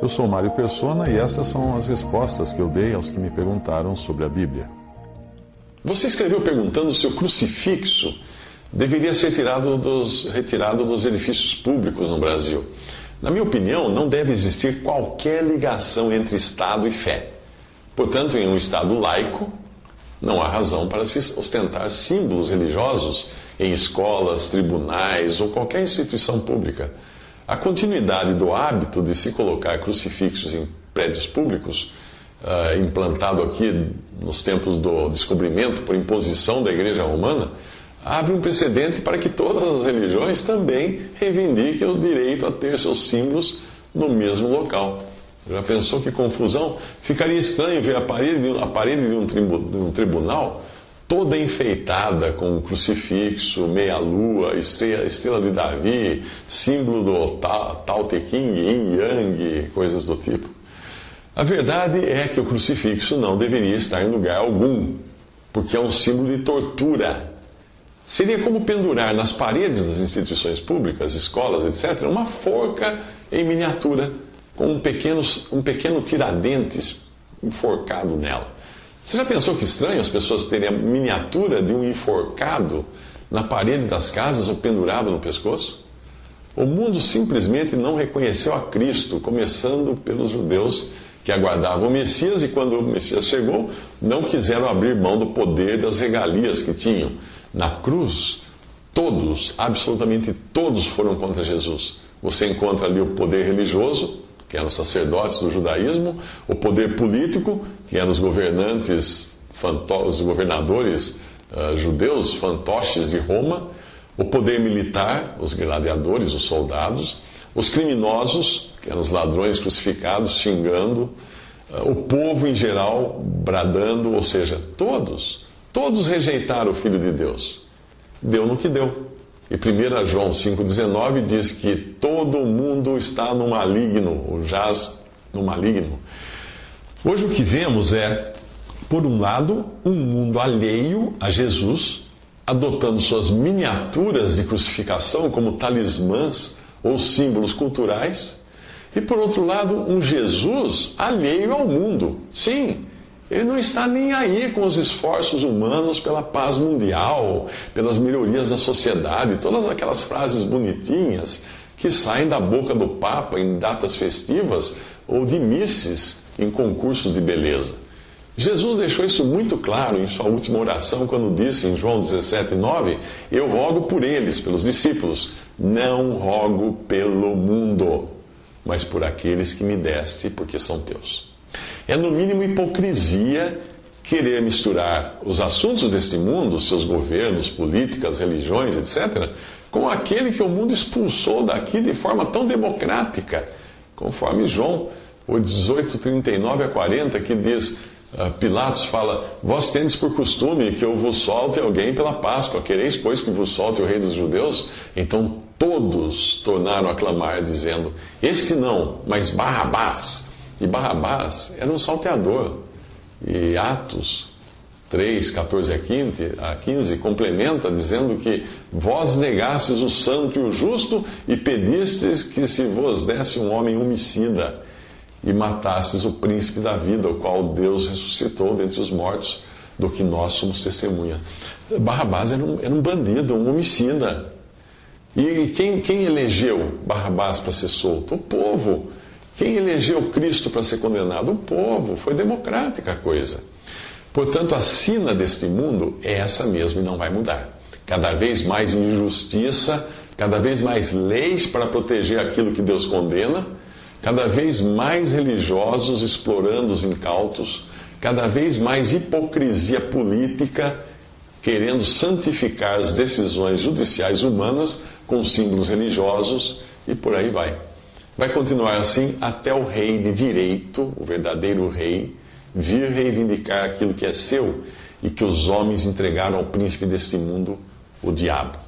Eu sou Mário Persona e essas são as respostas que eu dei aos que me perguntaram sobre a Bíblia. Você escreveu perguntando se o crucifixo deveria ser dos, retirado dos edifícios públicos no Brasil. Na minha opinião, não deve existir qualquer ligação entre Estado e fé. Portanto, em um Estado laico, não há razão para se ostentar símbolos religiosos em escolas, tribunais ou qualquer instituição pública. A continuidade do hábito de se colocar crucifixos em prédios públicos, uh, implantado aqui nos tempos do descobrimento por imposição da Igreja Romana, abre um precedente para que todas as religiões também reivindiquem o direito a ter seus símbolos no mesmo local. Já pensou que confusão? Ficaria estranho ver a parede, a parede de, um de um tribunal toda enfeitada com um crucifixo, meia-lua, estrela, estrela, de Davi, símbolo do Tao Te King, Yin Yang, coisas do tipo. A verdade é que o crucifixo não deveria estar em lugar algum, porque é um símbolo de tortura. Seria como pendurar nas paredes das instituições públicas, escolas, etc., uma forca em miniatura, com um pequeno, um pequeno tiradentes enforcado nela. Você já pensou que estranho as pessoas terem a miniatura de um enforcado na parede das casas ou pendurado no pescoço? O mundo simplesmente não reconheceu a Cristo, começando pelos judeus que aguardavam o Messias e quando o Messias chegou, não quiseram abrir mão do poder das regalias que tinham. Na cruz, todos, absolutamente todos foram contra Jesus. Você encontra ali o poder religioso, que eram os sacerdotes do judaísmo, o poder político, que eram os governantes, os governadores uh, judeus, fantoches de Roma, o poder militar, os gladiadores, os soldados, os criminosos, que eram os ladrões crucificados, xingando, uh, o povo em geral bradando, ou seja, todos, todos rejeitaram o Filho de Deus. Deu no que deu. E 1 João 5,19 diz que todo mundo está no maligno, ou jaz no maligno. Hoje o que vemos é, por um lado, um mundo alheio a Jesus, adotando suas miniaturas de crucificação como talismãs ou símbolos culturais, e por outro lado, um Jesus alheio ao mundo. Sim, ele não está nem aí com os esforços humanos pela paz mundial, pelas melhorias da sociedade, todas aquelas frases bonitinhas que saem da boca do Papa em datas festivas ou de misses em concursos de beleza. Jesus deixou isso muito claro em sua última oração, quando disse em João 17,9: Eu rogo por eles, pelos discípulos, não rogo pelo mundo, mas por aqueles que me deste, porque são teus. É no mínimo hipocrisia querer misturar os assuntos deste mundo, seus governos, políticas, religiões, etc., com aquele que o mundo expulsou daqui de forma tão democrática, conforme João o 18, 39 a 40, que diz, uh, Pilatos fala, vós tendes por costume que eu vos solte alguém pela Páscoa, quereis, pois, que vos solte o rei dos judeus? Então todos tornaram a clamar, dizendo, este não, mas Barrabás. E Barrabás era um salteador. E Atos 3, 14 a 15, a 15 complementa dizendo que vós negastes o santo e o justo e pedistes que se vos desse um homem homicida e matastes o príncipe da vida, o qual Deus ressuscitou dentre os mortos, do que nós somos testemunhas. Barrabás era um, era um bandido, um homicida. E quem, quem elegeu Barrabás para ser solto? O povo. Quem elegeu Cristo para ser condenado? O povo. Foi democrática a coisa. Portanto, a sina deste mundo é essa mesma e não vai mudar. Cada vez mais injustiça, cada vez mais leis para proteger aquilo que Deus condena, cada vez mais religiosos explorando os incautos, cada vez mais hipocrisia política, querendo santificar as decisões judiciais humanas com símbolos religiosos e por aí vai. Vai continuar assim até o rei de direito, o verdadeiro rei, vir reivindicar aquilo que é seu e que os homens entregaram ao príncipe deste mundo, o diabo.